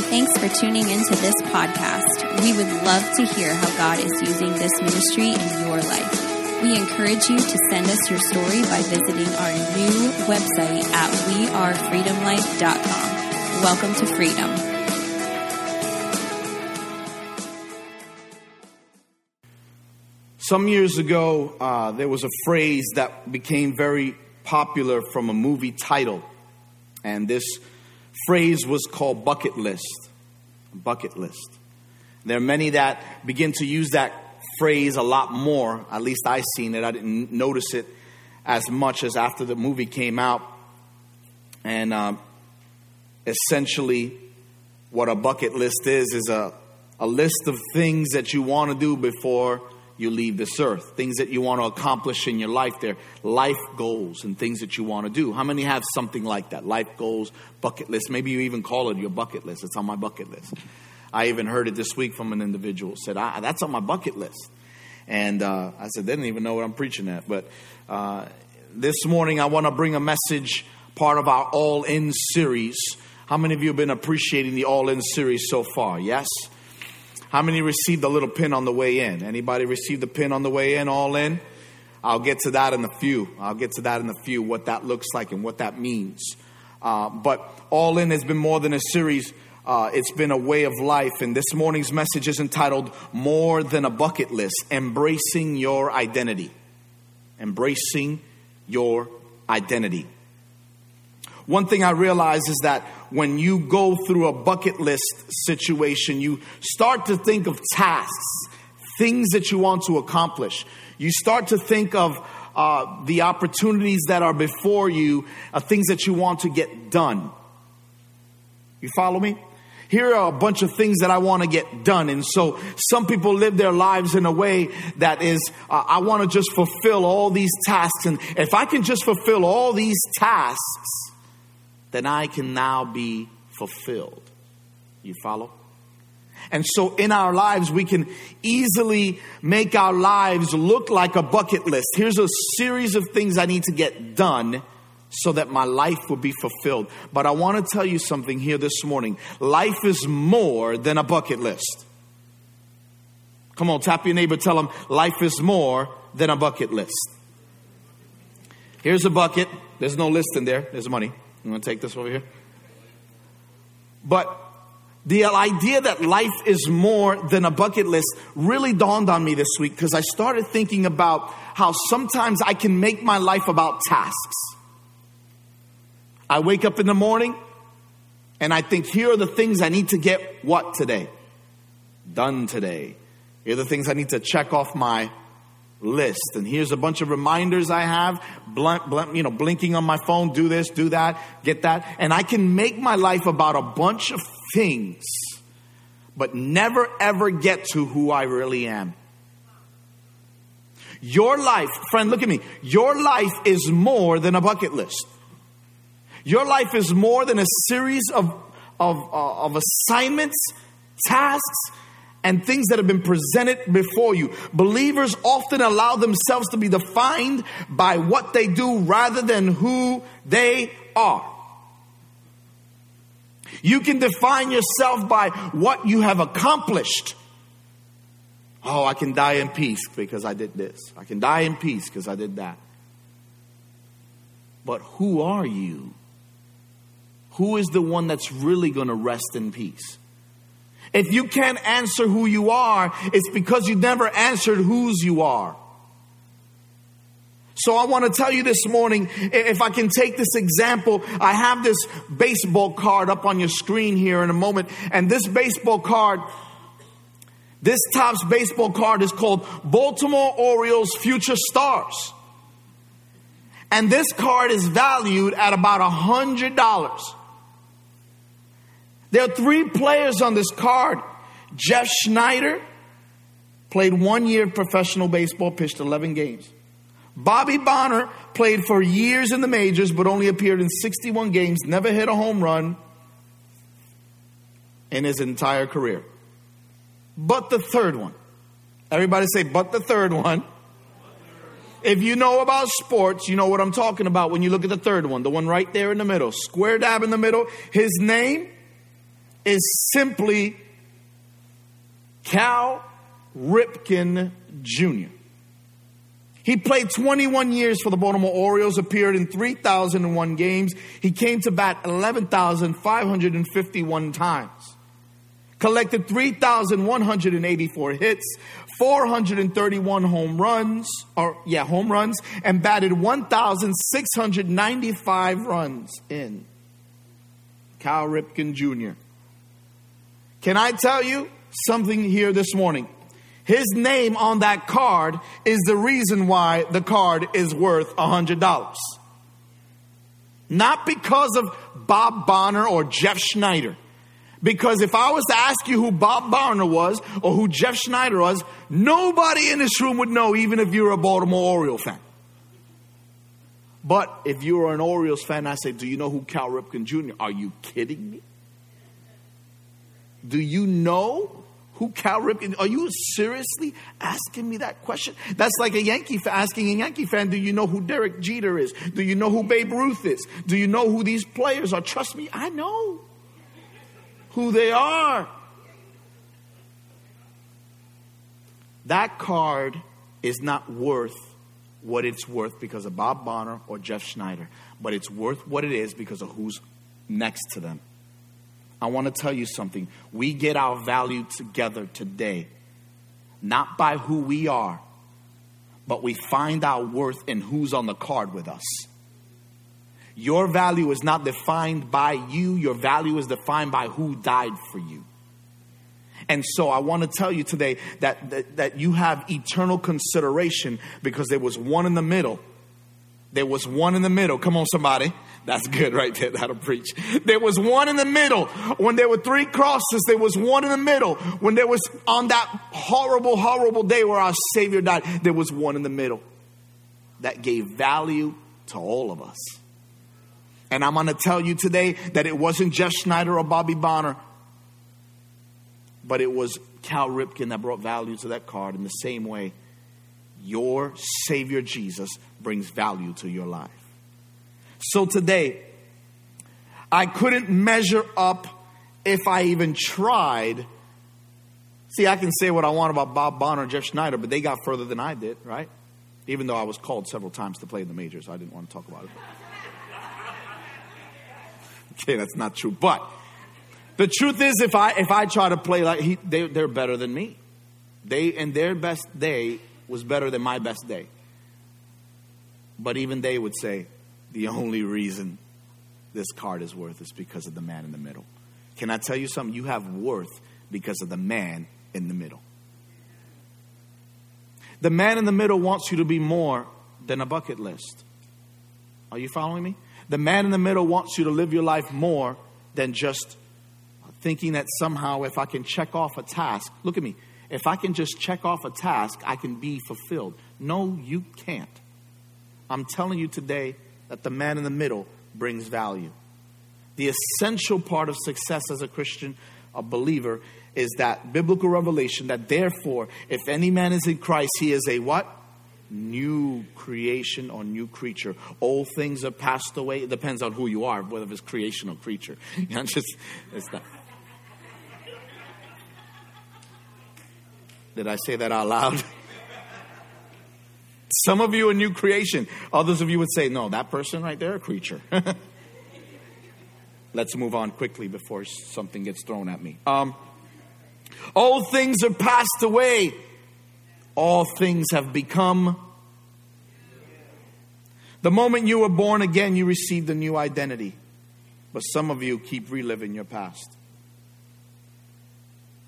Thanks for tuning into this podcast. We would love to hear how God is using this ministry in your life. We encourage you to send us your story by visiting our new website at wearefreedomlife.com. Welcome to freedom. Some years ago, uh, there was a phrase that became very popular from a movie title, and this phrase was called bucket list. Bucket list. There are many that begin to use that phrase a lot more. At least I seen it. I didn't notice it as much as after the movie came out. And uh, essentially, what a bucket list is is a, a list of things that you want to do before you leave this earth, things that you want to accomplish in your life. They're life goals and things that you want to do. How many have something like that? Life goals, bucket list. Maybe you even call it your bucket list. It's on my bucket list. I even heard it this week from an individual said, ah, "That's on my bucket list," and uh, I said, "They didn't even know what I'm preaching at." But uh, this morning, I want to bring a message, part of our All In series. How many of you have been appreciating the All In series so far? Yes. How many received a little pin on the way in? Anybody received a pin on the way in, all in? I'll get to that in a few. I'll get to that in a few, what that looks like and what that means. Uh, but All In has been more than a series, uh, it's been a way of life. And this morning's message is entitled More Than a Bucket List Embracing Your Identity. Embracing Your Identity. One thing I realize is that when you go through a bucket list situation, you start to think of tasks, things that you want to accomplish. You start to think of uh, the opportunities that are before you, uh, things that you want to get done. You follow me? Here are a bunch of things that I want to get done. And so some people live their lives in a way that is, uh, I want to just fulfill all these tasks. And if I can just fulfill all these tasks, then I can now be fulfilled. You follow? And so in our lives, we can easily make our lives look like a bucket list. Here's a series of things I need to get done so that my life will be fulfilled. But I want to tell you something here this morning. Life is more than a bucket list. Come on, tap your neighbor, tell them life is more than a bucket list. Here's a bucket. There's no list in there. There's money. You going to take this over here? But the idea that life is more than a bucket list really dawned on me this week because I started thinking about how sometimes I can make my life about tasks. I wake up in the morning and I think, here are the things I need to get what today? Done today. Here are the things I need to check off my list. And here's a bunch of reminders I have, blunt, blunt, you know, blinking on my phone, do this, do that, get that. And I can make my life about a bunch of things, but never ever get to who I really am. Your life, friend, look at me. Your life is more than a bucket list. Your life is more than a series of, of, uh, of assignments, tasks, and things that have been presented before you. Believers often allow themselves to be defined by what they do rather than who they are. You can define yourself by what you have accomplished. Oh, I can die in peace because I did this. I can die in peace because I did that. But who are you? Who is the one that's really going to rest in peace? If you can't answer who you are, it's because you never answered whose you are. So I want to tell you this morning, if I can take this example, I have this baseball card up on your screen here in a moment, and this baseball card, this Topps baseball card is called Baltimore Orioles Future Stars. And this card is valued at about a hundred dollars. There are three players on this card. Jeff Schneider played one year of professional baseball, pitched 11 games. Bobby Bonner played for years in the majors, but only appeared in 61 games, never hit a home run in his entire career. But the third one. Everybody say, but the third one. If you know about sports, you know what I'm talking about when you look at the third one, the one right there in the middle, square dab in the middle. His name is simply Cal Ripken Jr. He played 21 years for the Baltimore Orioles, appeared in 3,001 games. He came to bat 11,551 times. Collected 3,184 hits, 431 home runs, or yeah, home runs, and batted 1,695 runs in. Cal Ripken Jr. Can I tell you something here this morning? His name on that card is the reason why the card is worth a $100. Not because of Bob Bonner or Jeff Schneider. Because if I was to ask you who Bob Bonner was or who Jeff Schneider was, nobody in this room would know, even if you're a Baltimore Orioles fan. But if you're an Orioles fan, I say, Do you know who Cal Ripken Jr.? Are you kidding me? Do you know who Cal Ripken? Are you seriously asking me that question? That's like a Yankee fan asking a Yankee fan, "Do you know who Derek Jeter is? Do you know who Babe Ruth is? Do you know who these players are?" Trust me, I know who they are. That card is not worth what it's worth because of Bob Bonner or Jeff Schneider, but it's worth what it is because of who's next to them. I want to tell you something. We get our value together today, not by who we are, but we find our worth in who's on the card with us. Your value is not defined by you, your value is defined by who died for you. And so I want to tell you today that, that, that you have eternal consideration because there was one in the middle. There was one in the middle. Come on, somebody. That's good right there. That'll preach. There was one in the middle. When there were three crosses, there was one in the middle. When there was on that horrible, horrible day where our Savior died, there was one in the middle that gave value to all of us. And I'm going to tell you today that it wasn't Jeff Schneider or Bobby Bonner, but it was Cal Ripken that brought value to that card in the same way your Savior Jesus brings value to your life. So today, I couldn't measure up if I even tried. See, I can say what I want about Bob Bonner and Jeff Schneider, but they got further than I did, right? Even though I was called several times to play in the majors, I didn't want to talk about it. okay, that's not true. But the truth is, if I if I try to play like he, they, they're better than me. They and their best day was better than my best day. But even they would say, the only reason this card is worth is because of the man in the middle. Can I tell you something? You have worth because of the man in the middle. The man in the middle wants you to be more than a bucket list. Are you following me? The man in the middle wants you to live your life more than just thinking that somehow if I can check off a task, look at me, if I can just check off a task, I can be fulfilled. No, you can't. I'm telling you today, that the man in the middle brings value. The essential part of success as a Christian, a believer, is that biblical revelation that therefore, if any man is in Christ, he is a what? New creation or new creature. Old things are passed away. It depends on who you are, whether it's creation or creature. You know, just it's not. Did I say that out loud? Some of you a new creation. Others of you would say, no, that person right there, a creature. Let's move on quickly before something gets thrown at me. Um, all things are passed away. All things have become. The moment you were born again, you received a new identity. But some of you keep reliving your past.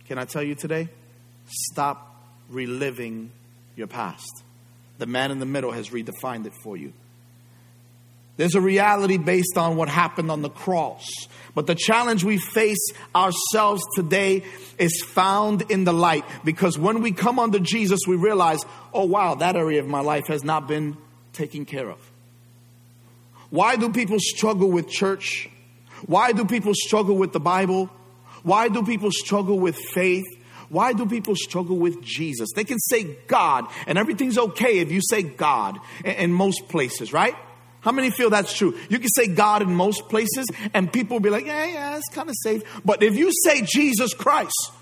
Can I tell you today? Stop reliving your past. The man in the middle has redefined it for you. There's a reality based on what happened on the cross. But the challenge we face ourselves today is found in the light because when we come under Jesus, we realize, oh wow, that area of my life has not been taken care of. Why do people struggle with church? Why do people struggle with the Bible? Why do people struggle with faith? Why do people struggle with Jesus? They can say God, and everything's okay if you say God in most places, right? How many feel that's true? You can say God in most places, and people will be like, yeah, yeah, it's kind of safe. But if you say Jesus Christ,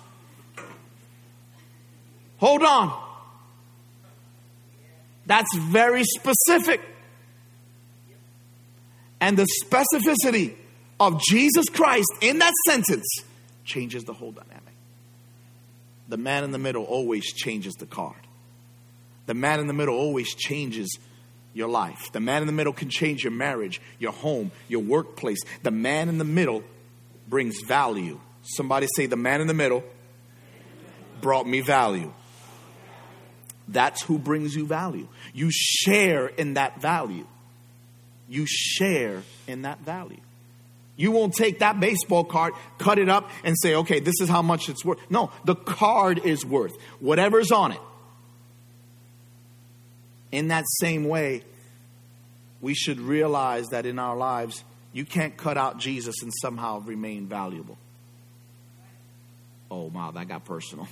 hold on. That's very specific. And the specificity of Jesus Christ in that sentence changes the whole dynamic. The man in the middle always changes the card. The man in the middle always changes your life. The man in the middle can change your marriage, your home, your workplace. The man in the middle brings value. Somebody say, The man in the middle brought me value. That's who brings you value. You share in that value. You share in that value. You won't take that baseball card, cut it up, and say, okay, this is how much it's worth. No, the card is worth whatever's on it. In that same way, we should realize that in our lives, you can't cut out Jesus and somehow remain valuable. Oh, wow, that got personal.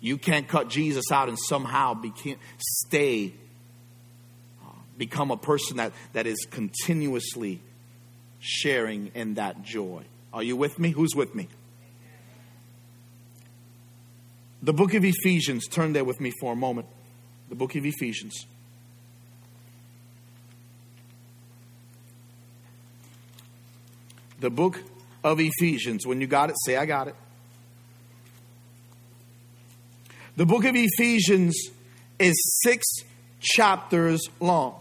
You can't cut Jesus out and somehow became, stay, uh, become a person that, that is continuously sharing in that joy. Are you with me? Who's with me? The book of Ephesians, turn there with me for a moment the book of Ephesians. The book of Ephesians. When you got it, say, I got it. The book of Ephesians is six chapters long.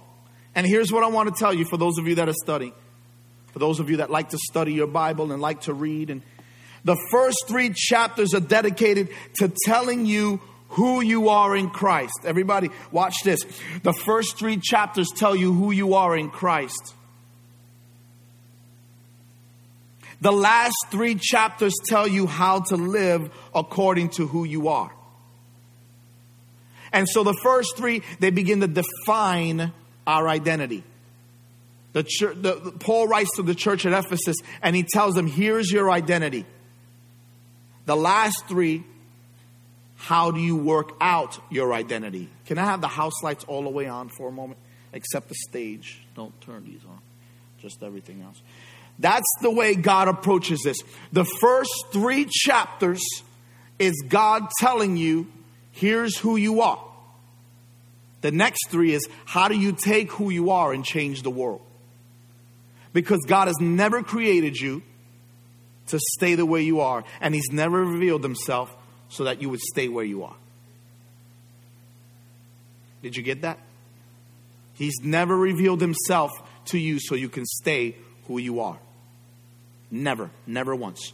And here's what I want to tell you for those of you that are studying, for those of you that like to study your Bible and like to read. And the first three chapters are dedicated to telling you who you are in Christ. Everybody, watch this. The first three chapters tell you who you are in Christ. The last three chapters tell you how to live according to who you are. And so the first three, they begin to define our identity. The, church, the, the Paul writes to the church at Ephesus and he tells them, here's your identity. The last three how do you work out your identity? Can I have the house lights all the way on for a moment? Except the stage. Don't turn these on, just everything else. That's the way God approaches this. The first three chapters is God telling you, here's who you are. The next three is, how do you take who you are and change the world? Because God has never created you to stay the way you are, and He's never revealed Himself so that you would stay where you are. Did you get that? He's never revealed himself to you so you can stay who you are. Never, never once.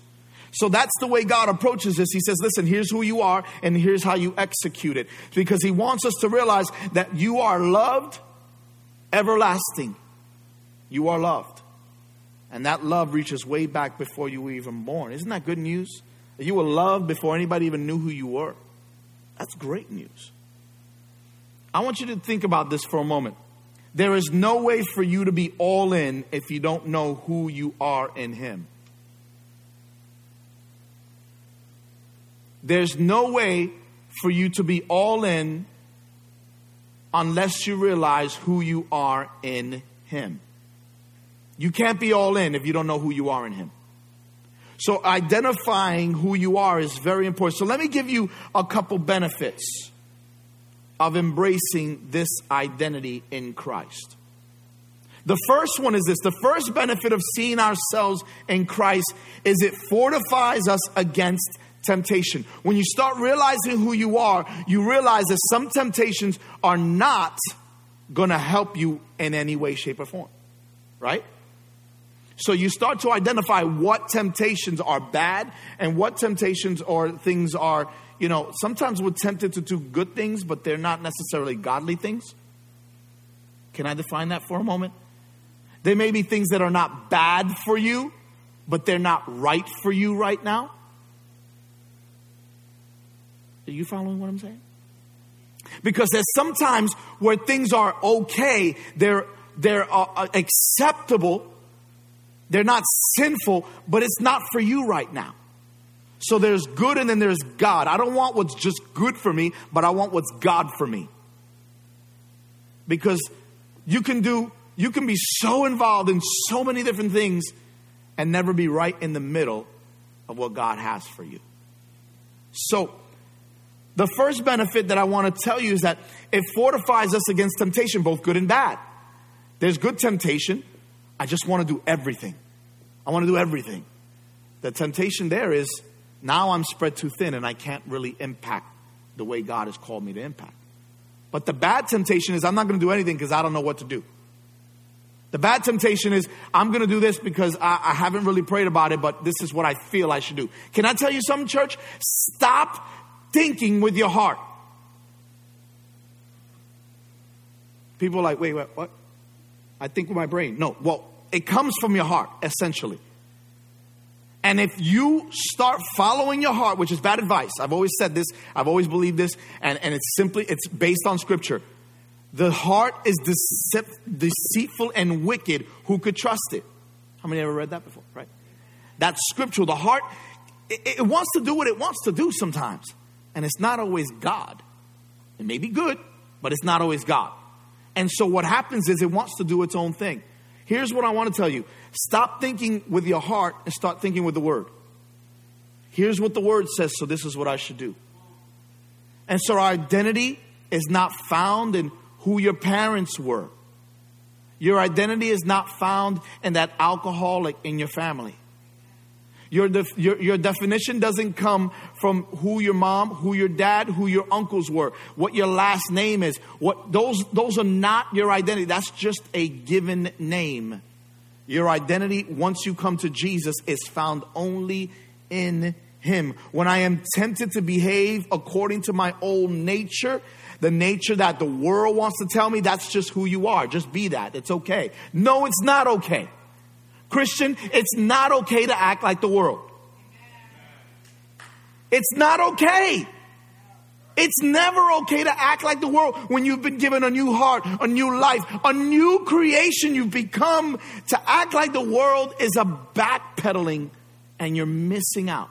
So that's the way God approaches this. He says, listen, here's who you are, and here's how you execute it. Because He wants us to realize that you are loved, everlasting. You are loved. And that love reaches way back before you were even born. Isn't that good news? you were loved before anybody even knew who you were. That's great news. I want you to think about this for a moment. There is no way for you to be all in if you don't know who you are in Him. There's no way for you to be all in unless you realize who you are in Him. You can't be all in if you don't know who you are in Him. So identifying who you are is very important. So let me give you a couple benefits of embracing this identity in Christ. The first one is this the first benefit of seeing ourselves in Christ is it fortifies us against temptation. When you start realizing who you are, you realize that some temptations are not going to help you in any way, shape, or form. Right? So you start to identify what temptations are bad and what temptations or things are, you know, sometimes we're tempted to do good things, but they're not necessarily godly things. Can I define that for a moment? They may be things that are not bad for you, but they're not right for you right now. Are you following what I'm saying? Because there's sometimes where things are okay, they're they're uh, acceptable, they're not sinful, but it's not for you right now. So there's good and then there's God. I don't want what's just good for me, but I want what's God for me. Because You can do, you can be so involved in so many different things and never be right in the middle of what God has for you. So, the first benefit that I want to tell you is that it fortifies us against temptation, both good and bad. There's good temptation. I just want to do everything. I want to do everything. The temptation there is now I'm spread too thin and I can't really impact the way God has called me to impact. But the bad temptation is I'm not going to do anything because I don't know what to do. The bad temptation is I'm going to do this because I, I, haven't really prayed about it, but this is what I feel I should do. Can I tell you something, church? Stop thinking with your heart. People are like, wait, wait, what? I think with my brain. No, well, it comes from your heart, essentially. And if you start following your heart, which is bad advice, I've always said this, I've always believed this, and, and it's simply, it's based on scripture. The heart is deceitful and wicked. Who could trust it? How many ever read that before? Right? That's scriptural. The heart, it, it wants to do what it wants to do sometimes. And it's not always God. It may be good, but it's not always God. And so what happens is it wants to do its own thing. Here's what I want to tell you stop thinking with your heart and start thinking with the word. Here's what the word says, so this is what I should do. And so our identity is not found in who your parents were. Your identity is not found in that alcoholic in your family. Your, def- your, your definition doesn't come from who your mom, who your dad, who your uncles were, what your last name is. What, those, those are not your identity. That's just a given name. Your identity, once you come to Jesus, is found only in Him. When I am tempted to behave according to my old nature, the nature that the world wants to tell me, that's just who you are. Just be that. It's okay. No, it's not okay. Christian, it's not okay to act like the world. It's not okay. It's never okay to act like the world when you've been given a new heart, a new life, a new creation you've become. To act like the world is a backpedaling and you're missing out.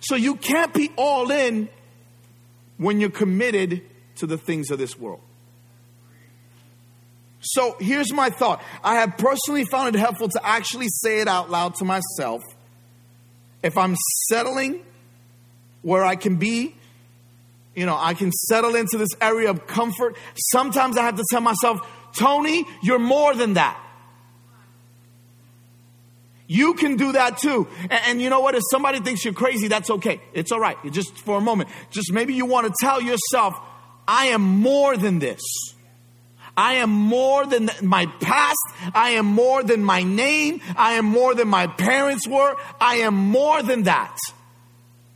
So you can't be all in when you're committed to the things of this world. So here's my thought. I have personally found it helpful to actually say it out loud to myself. If I'm settling where I can be, you know, I can settle into this area of comfort. Sometimes I have to tell myself, Tony, you're more than that. You can do that too. And, and, you know what? If somebody thinks you're crazy, that's okay. It's all right. Just for a moment. Just maybe you want to tell yourself, I am more than this. I am more than my past. I am more than my name. I am more than my parents were. I am more than that.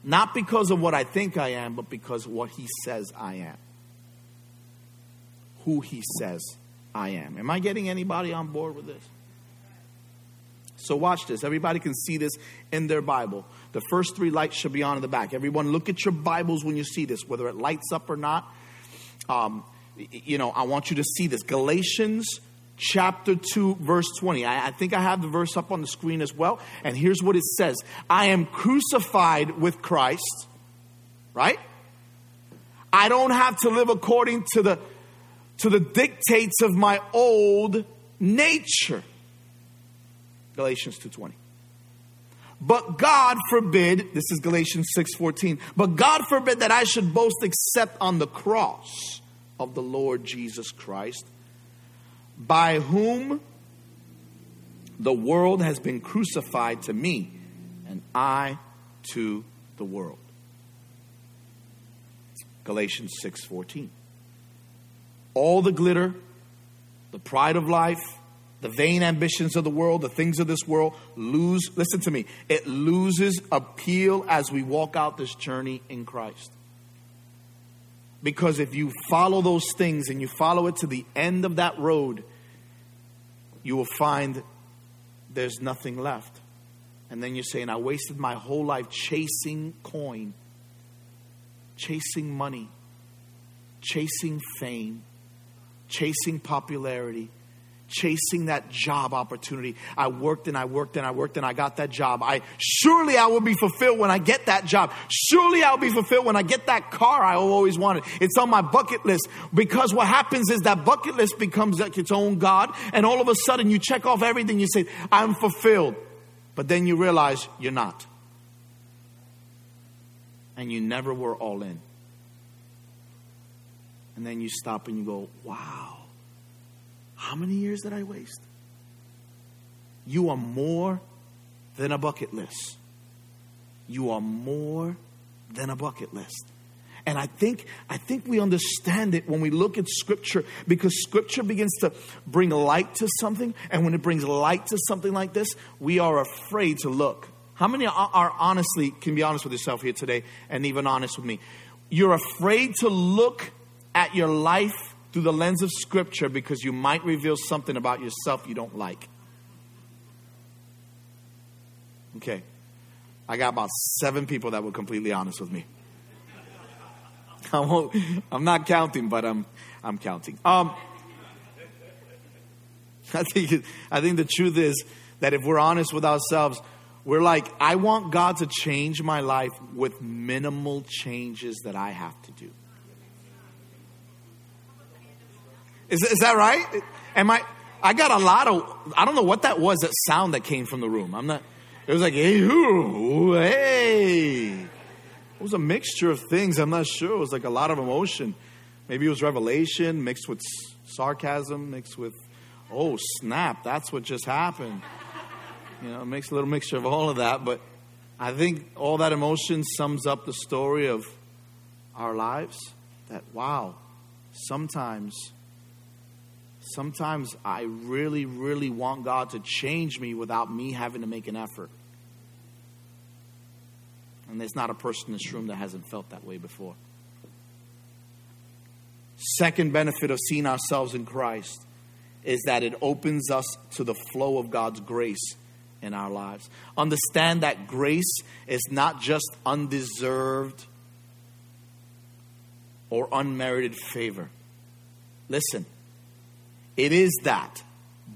Not because of what I think I am, but because what He says I am. Who He says I am. Am I getting anybody on board with this? So watch this. Everybody can see this in their Bible. The first three lights should be on in the back. Everyone, look at your Bibles when you see this, whether it lights up or not. Um, you know, I want you to see this. Galatians chapter 2, verse 20. I, I, think I have the verse up on the screen as well. And here's what it says I am crucified with Christ, right? I don't have to live according to the to the dictates of my old nature. Galatians 2:20. But God forbid, this is Galatians 6:14, but God forbid that I should boast except on the cross of the Lord Jesus Christ, by whom the world has been crucified to me, and I to the world. Galatians 6:14. All the glitter, the pride of life, the vain ambitions of the world, the things of this world lose, listen to me, it loses appeal as we walk out this journey in Christ. Because if you follow those things and you follow it to the end of that road, you will find there's nothing left. And then you're saying, I wasted my whole life chasing coin, chasing money, chasing fame, chasing popularity chasing that job opportunity. I worked and I worked and I worked and I got that job. I surely I will be fulfilled when I get that job. Surely I'll be fulfilled when I get that car I always wanted. It's on my bucket list because what happens is that bucket list becomes like its own God and all of a sudden you check off everything you say I'm fulfilled. But then you realize you're not. And you never were all in. And then you stop and you go, wow how many years did I waste? You are more than a bucket list. You are more than a bucket list. And I think I think we understand it when we look at scripture because scripture begins to bring light to something and when it brings light to something like this, we are afraid to look. How many are, are honestly can be honest with yourself here today and even honest with me? You're afraid to look at your life through the lens of Scripture because you might reveal something about yourself you don't like. Okay. I got about seven people that were completely honest with me. I won't, I'm not counting, but I'm, I'm counting. Um, I think, I think the truth is that if we're honest with ourselves, we're like, I want God to change my life with minimal changes that I have to do. Is, is that right? Am I? I got a lot of. I don't know what that was. That sound that came from the room. I'm not. It was like hey, ooh, hey. It was a mixture of things. I'm not sure. It was like a lot of emotion. Maybe it was revelation mixed with sarcasm, mixed with, oh snap, that's what just happened. You know, it makes a little mixture of all of that. But I think all that emotion sums up the story of our lives. That wow, sometimes sometimes I really, really want God to change me without me having to make an effort. And there's not a person in this room that hasn't felt that way before. Second benefit of seeing ourselves in Christ is that it opens us to the flow of God's grace in our lives. Understand that grace is not just undeserved or unmerited favor. Listen, it is that.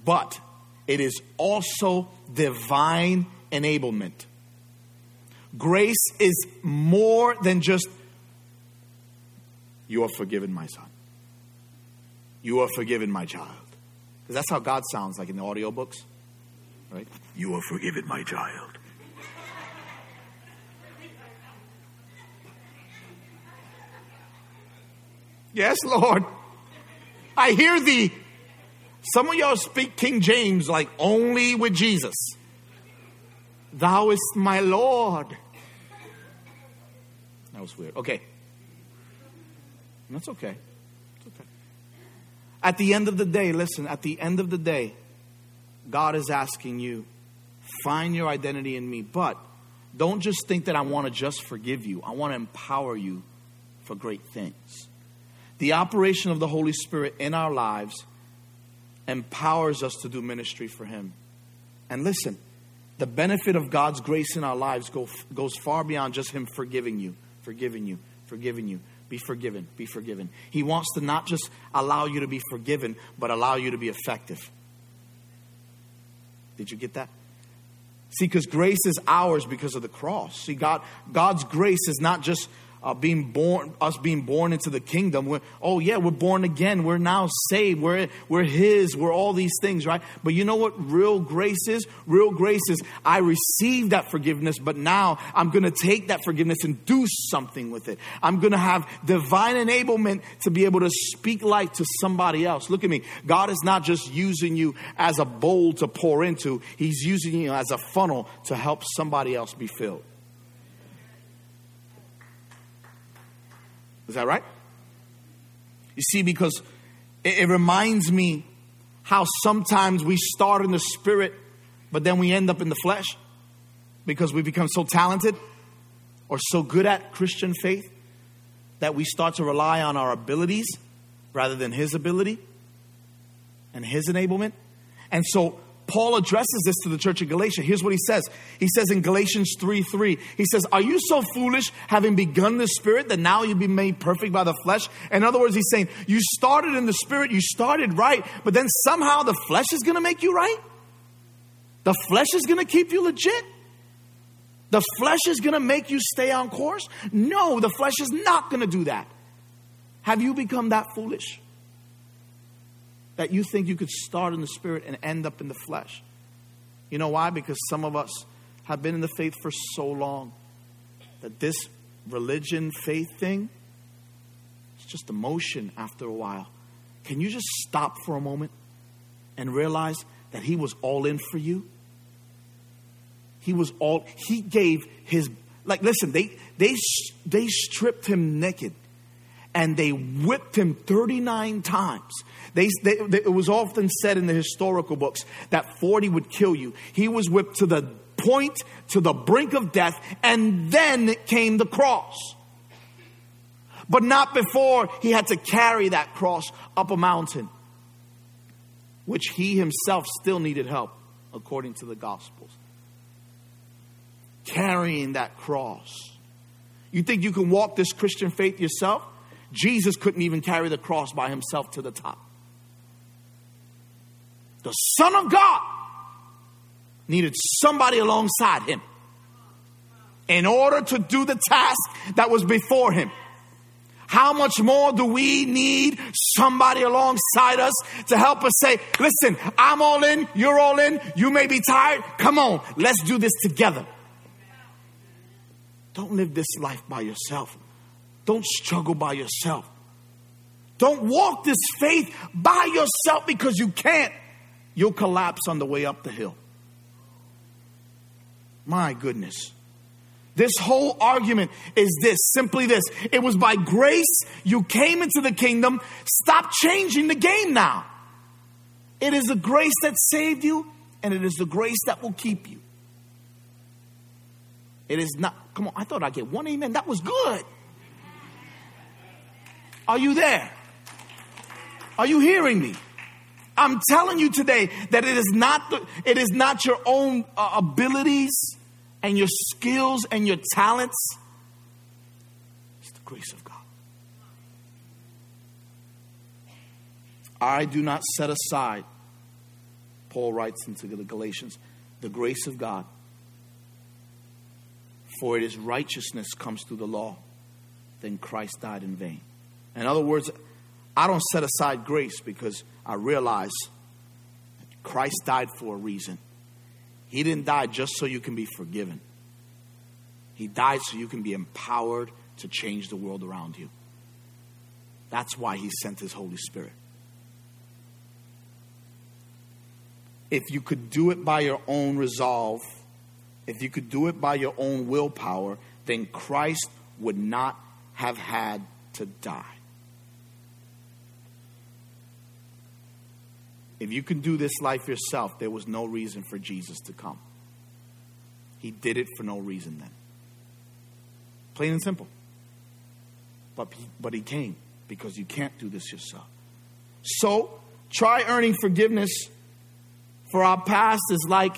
But it is also divine enablement. Grace is more than just, you are forgiven, my son. You are forgiven, my child. Because that's how God sounds like in the audiobooks, right? You are forgiven, my child. yes, Lord. I hear thee. Some of y'all speak King James like only with Jesus. Thou is my Lord. That was weird. Okay. That's okay. It's okay. At the end of the day, listen, at the end of the day, God is asking you, find your identity in me. But don't just think that I want to just forgive you, I want to empower you for great things. The operation of the Holy Spirit in our lives empowers us to do ministry for Him. And listen, the benefit of God's grace in our lives go, goes far beyond just Him forgiving you, forgiving you, forgiving you. Be forgiven, be forgiven. He wants to not just allow you to be forgiven, but allow you to be effective. Did you get that? See, because grace is ours because of the cross. See, God, God's grace is not just uh, being born, us being born into the kingdom. We're, oh yeah, we're born again. We're now saved. We're, we're His. We're all these things, right? But you know what real grace is? Real grace is I received that forgiveness, but now I'm going to take that forgiveness and do something with it. I'm going to have divine enablement to be able to speak life to somebody else. Look at me. God is not just using you as a bowl to pour into. He's using you as a funnel to help somebody else be filled. Is that right? You see, because it, it reminds me how sometimes we start in the spirit, but then we end up in the flesh because we become so talented or so good at Christian faith that we start to rely on our abilities rather than His ability and His enablement. And so Paul addresses this to the church of Galatia. Here's what he says. He says in Galatians 3 3, he says, Are you so foolish, having begun the spirit, that now you be made perfect by the flesh? In other words, he's saying, You started in the spirit, you started right, but then somehow the flesh is going to make you right? The flesh is going to keep you legit? The flesh is going to make you stay on course? No, the flesh is not going to do that. Have you become that foolish? That you think you could start in the spirit and end up in the flesh. You know why? Because some of us have been in the faith for so long that this religion faith thing it's just emotion after a while. Can you just stop for a moment and realize that he was all in for you? He was all he gave his like listen, they they they stripped him naked and they whipped him 39 times. They, they, they, it was often said in the historical books that 40 would kill you. He was whipped to the point, to the brink of death, and then came the cross. But not before he had to carry that cross up a mountain, which he himself still needed help, according to the Gospels. Carrying that cross. You think you can walk this Christian faith yourself? Jesus couldn't even carry the cross by himself to the top. The Son of God needed somebody alongside him in order to do the task that was before him. How much more do we need somebody alongside us to help us say, listen, I'm all in, you're all in, you may be tired, come on, let's do this together. Don't live this life by yourself. Don't struggle by yourself. Don't walk this faith by yourself because you can't. You'll collapse on the way up the hill. My goodness. This whole argument is this simply this it was by grace you came into the kingdom. Stop changing the game now. It is the grace that saved you, and it is the grace that will keep you. It is not, come on, I thought I'd get one amen. That was good. Are you there? Are you hearing me? I'm telling you today that it is not the, it is not your own uh, abilities and your skills and your talents. It's the grace of God. I do not set aside, Paul writes into the Galatians, the grace of God. For it is righteousness comes through the law, then Christ died in vain. In other words, I don't set aside grace because I realize Christ died for a reason. He didn't die just so you can be forgiven, He died so you can be empowered to change the world around you. That's why He sent His Holy Spirit. If you could do it by your own resolve, if you could do it by your own willpower, then Christ would not have had to die. If you can do this life yourself, there was no reason for Jesus to come. He did it for no reason then. Plain and simple. But but he came because you can't do this yourself. So, try earning forgiveness for our past is like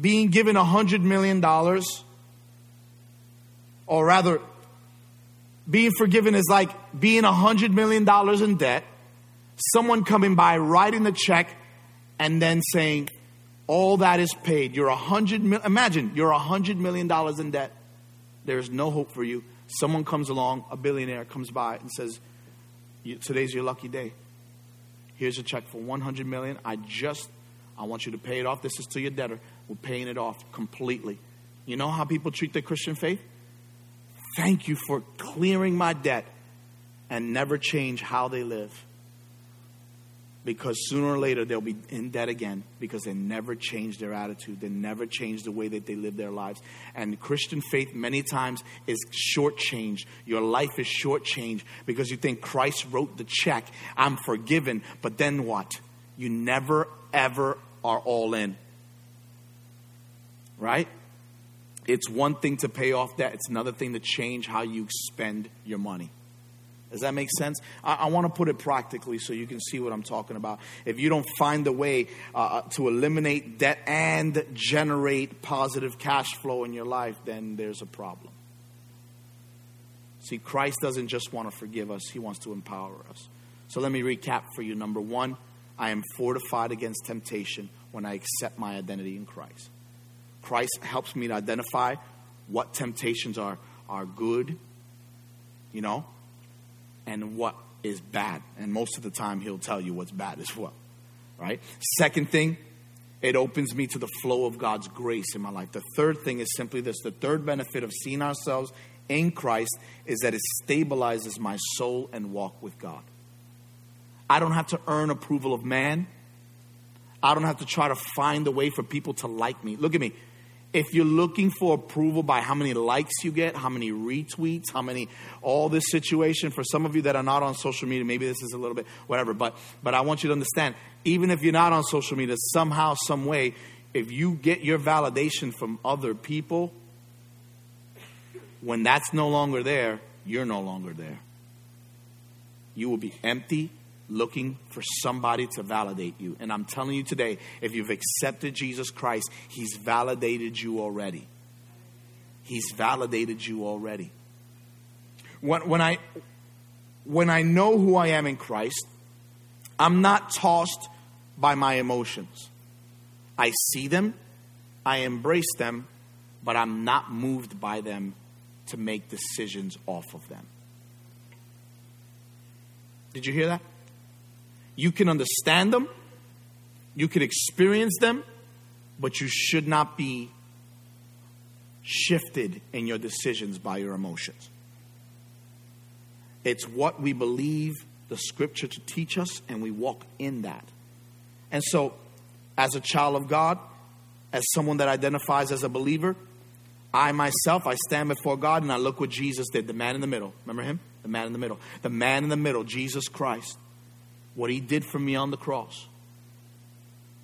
being given a hundred million dollars, or rather, being forgiven is like being a hundred million dollars in debt someone coming by, writing the check, and then saying, all that is paid. You're a hundred mil- imagine you're a hundred million dollars in debt. There's no hope for you. Someone comes along, a billionaire comes by and says, "Today's your lucky day. Here's a check for 100 million. I just, I want you to pay it off. This is to your debtor. We're paying it off completely. You know how people treat their Christian faith? Thank you for clearing my debt and never change how they live because sooner or later they'll be in debt again because they never change their attitude. They never change the way that they live their lives. And Christian faith, many times, is shortchanged. Your life is shortchanged because you think Christ wrote the check, I'm forgiven, but then what? You never, ever are all in. Right? It's one thing to pay off debt, it's another thing to change how you spend your money. Does that make sense? I, I want to put it practically so you can see what I'm talking about. If you don't find a way uh, uh, to eliminate debt and generate positive cash flow in your life, then there's a problem. See, Christ doesn't just want to forgive us, He wants to empower us. So let me recap for you. Number one, I am fortified against temptation when I accept my identity in Christ. Christ helps me to identify what temptations are, are good, you know, and what is bad. And most of the time, he'll tell you what's bad as well. Right? Second thing, it opens me to the flow of God's grace in my life. The third thing is simply this the third benefit of seeing ourselves in Christ is that it stabilizes my soul and walk with God. I don't have to earn approval of man. I don't have to try to find a way for people to like me. Look at me if you're looking for approval by how many likes you get, how many retweets, how many all this situation for some of you that are not on social media, maybe this is a little bit whatever, but but I want you to understand, even if you're not on social media, somehow, some way, if you get your validation from other people, when that's no longer there, you're no longer there. You will be empty looking for somebody to validate you. And I'm telling you today, if you've accepted Jesus Christ, He's validated you already. He's validated you already. When, when, I, when I know who I am in Christ, I'm not tossed by my emotions. I see them, I embrace them, but I'm not moved by them to make decisions off of them. Did you hear that? You can understand them, you can experience them, but you should not be shifted in your decisions by your emotions. It's what we believe the scripture to teach us, and we walk in that. And so, as a child of God, as someone that identifies as a believer, I myself, I stand before God and I look what Jesus did, the man in the middle. Remember him? The man in the middle. The man in the middle, Jesus Christ what he did for me on the cross.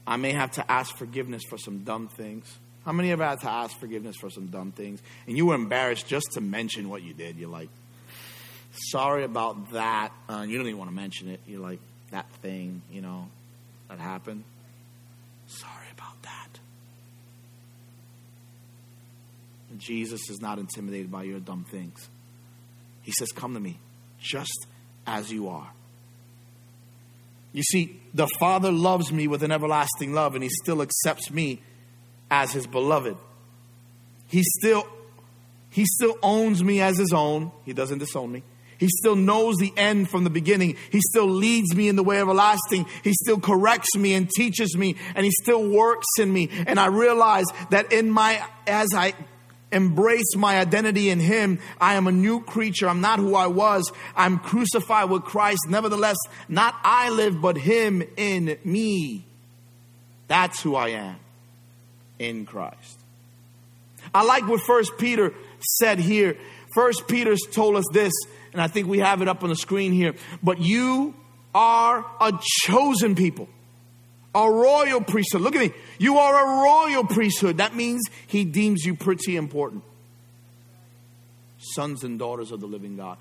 I may have to ask forgiveness for some dumb things. How many of you had to ask forgiveness for some dumb things? And you were embarrassed just to mention what you did. You're like, sorry about that. Uh, you don't even want to mention it. You're like, that thing, you know, that happened. Sorry about that. And Jesus is not intimidated by your dumb things. He says, Come to me, just as you are. You see, the Father loves me with an everlasting love, and He still accepts me as His beloved. He still, He still owns me as His own. He doesn't disown me. He still knows the end from the beginning. He still leads me in the way everlasting. He still corrects me and teaches me, and He still works in me. And I realize that in my, as I embrace my identity in Him. I am a new creature. I'm not who I was. I'm crucified with Christ. Nevertheless, not I live, but Him in me. That's who I am in Christ. I like what First Peter said here. First Peter's told us this, and I think we have it up on the screen here. But you are a chosen people a royal priesthood. Look at me. You are a royal priesthood. That means he deems you pretty important. Sons and daughters of the living God.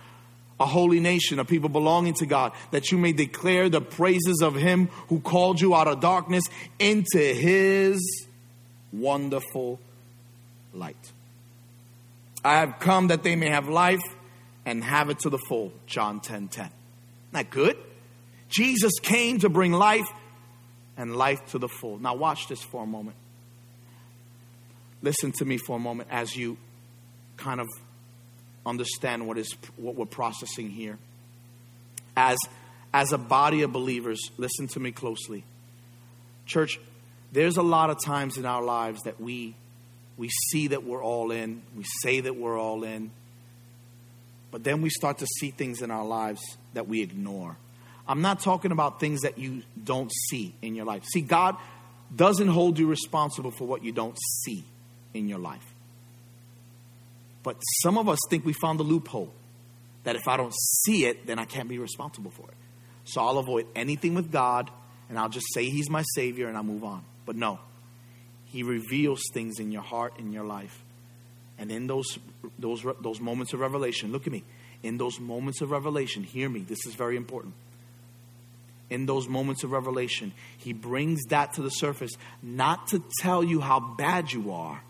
A holy nation, a people belonging to God, that you may declare the praises of him who called you out of darkness into his wonderful light. I have come that they may have life and have it to the full. John 10 10. Not good? Jesus came to bring life and life to the full. Now, watch this for a moment. Listen to me for a moment as you kind of understand what is what we're processing here. As as a body of believers, listen to me closely. Church, there's a lot of times in our lives that we we see that we're all in, we say that we're all in, but then we start to see things in our lives that we ignore. I'm not talking about things that you don't see in your life. See, God doesn't hold you responsible for what you don't see in your life. But some of us think we found the loophole that if I don't see it, then I can't be responsible for it. So I'll avoid anything with God and I'll just say He's my Savior and I'll move on. But no, He reveals things in your heart, in your life. And in those, those, those moments of revelation, look at me. in those moments of revelation, hear me, this is very important. In those moments of revelation, he brings that to the surface, not to tell you how bad you are,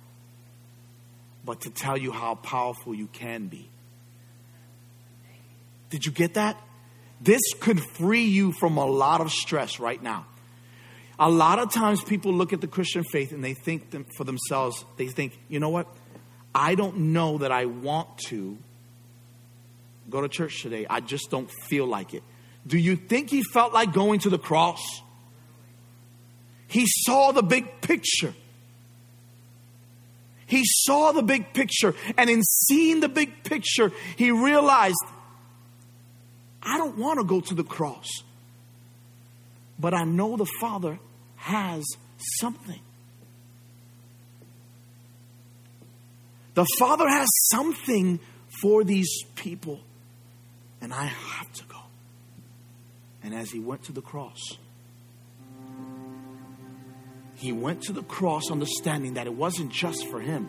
but to tell you how powerful you can be. Did you get that? This could free you from a lot of stress right now. A lot of times people look at the Christian faith and they think them for themselves, they think, you know what? I don't know that I want to go to church today. I just don't feel like it. Do you think he felt like going to the cross? He saw the big picture. He saw the big picture. And in seeing the big picture, he realized I don't want to go to the cross. But I know the Father has something. The Father has something for these people, and I have to go. And as he went to the cross, he went to the cross understanding that it wasn't just for him.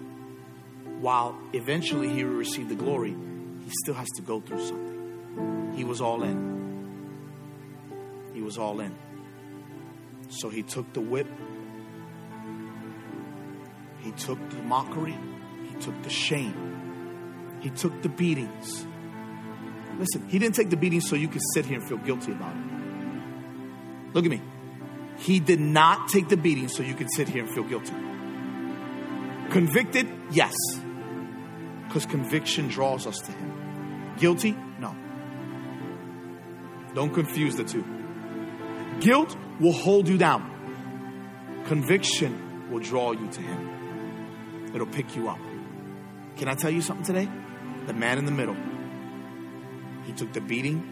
While eventually he will receive the glory, he still has to go through something. He was all in. He was all in. So he took the whip, he took the mockery, he took the shame, he took the beatings. Listen, he didn't take the beating so you could sit here and feel guilty about it. Look at me. He did not take the beating so you could sit here and feel guilty. Convicted? Yes. Because conviction draws us to Him. Guilty? No. Don't confuse the two. Guilt will hold you down, conviction will draw you to Him. It'll pick you up. Can I tell you something today? The man in the middle, he took the beating,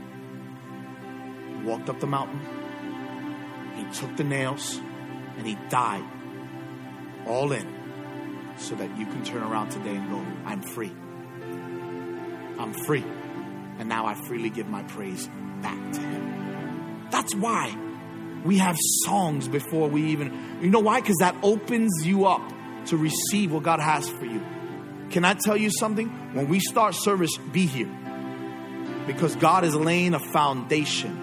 walked up the mountain, he took the nails, and he died all in so that you can turn around today and go, I'm free. I'm free. And now I freely give my praise back to him. That's why we have songs before we even, you know why? Because that opens you up to receive what God has for you. Can I tell you something? When we start service, be here. Because God is laying a foundation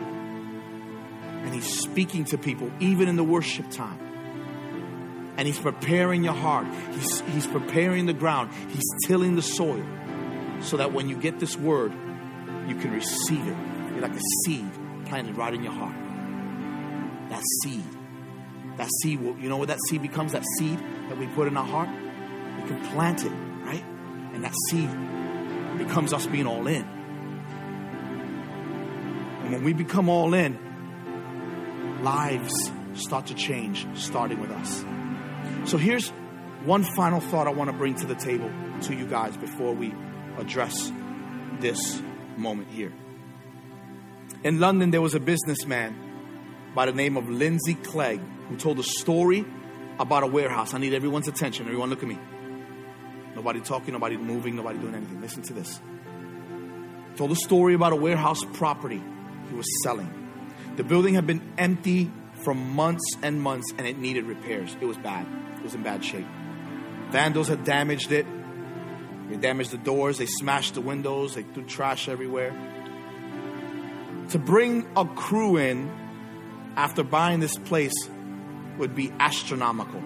and He's speaking to people, even in the worship time. And He's preparing your heart, He's, he's preparing the ground, He's tilling the soil so that when you get this word, you can receive it. You're like a seed planted right in your heart. That seed. That seed, will, you know what that seed becomes? That seed that we put in our heart? We can plant it, right? And that seed becomes us being all in. When we become all in, lives start to change, starting with us. So here's one final thought I want to bring to the table to you guys before we address this moment here. In London, there was a businessman by the name of Lindsay Clegg who told a story about a warehouse. I need everyone's attention. Everyone, look at me. Nobody talking, nobody moving, nobody doing anything. Listen to this. Told a story about a warehouse property he was selling. The building had been empty for months and months and it needed repairs. It was bad, it was in bad shape. Vandals had damaged it. They damaged the doors, they smashed the windows, they threw trash everywhere. To bring a crew in after buying this place would be astronomical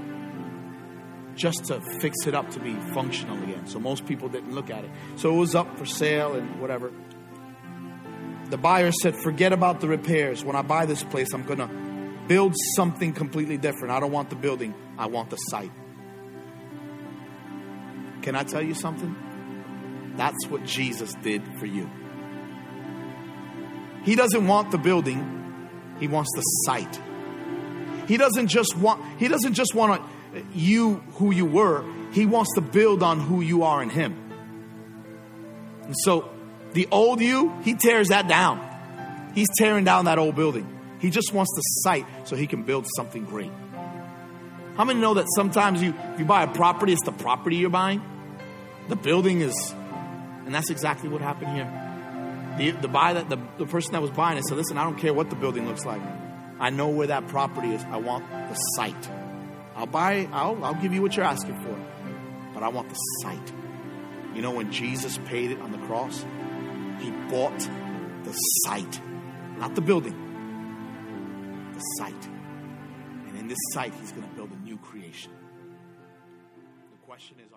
just to fix it up to be functional again. So most people didn't look at it. So it was up for sale and whatever. The buyer said, Forget about the repairs. When I buy this place, I'm going to build something completely different. I don't want the building, I want the site. Can I tell you something? That's what Jesus did for you. He doesn't want the building, he wants the site. He doesn't just want he doesn't just want you who you were. He wants to build on who you are in him. And so the old you, he tears that down. He's tearing down that old building. He just wants the site so he can build something great. How many know that sometimes you if you buy a property, it's the property you're buying? The building is and that's exactly what happened here. The, the buy that the, the person that was buying it said, listen, I don't care what the building looks like. I know where that property is. I want the site. I'll buy, I'll, I'll give you what you're asking for, but I want the site. You know, when Jesus paid it on the cross, He bought the site, not the building, the site. And in this site, he's going to build a new creation. The question is,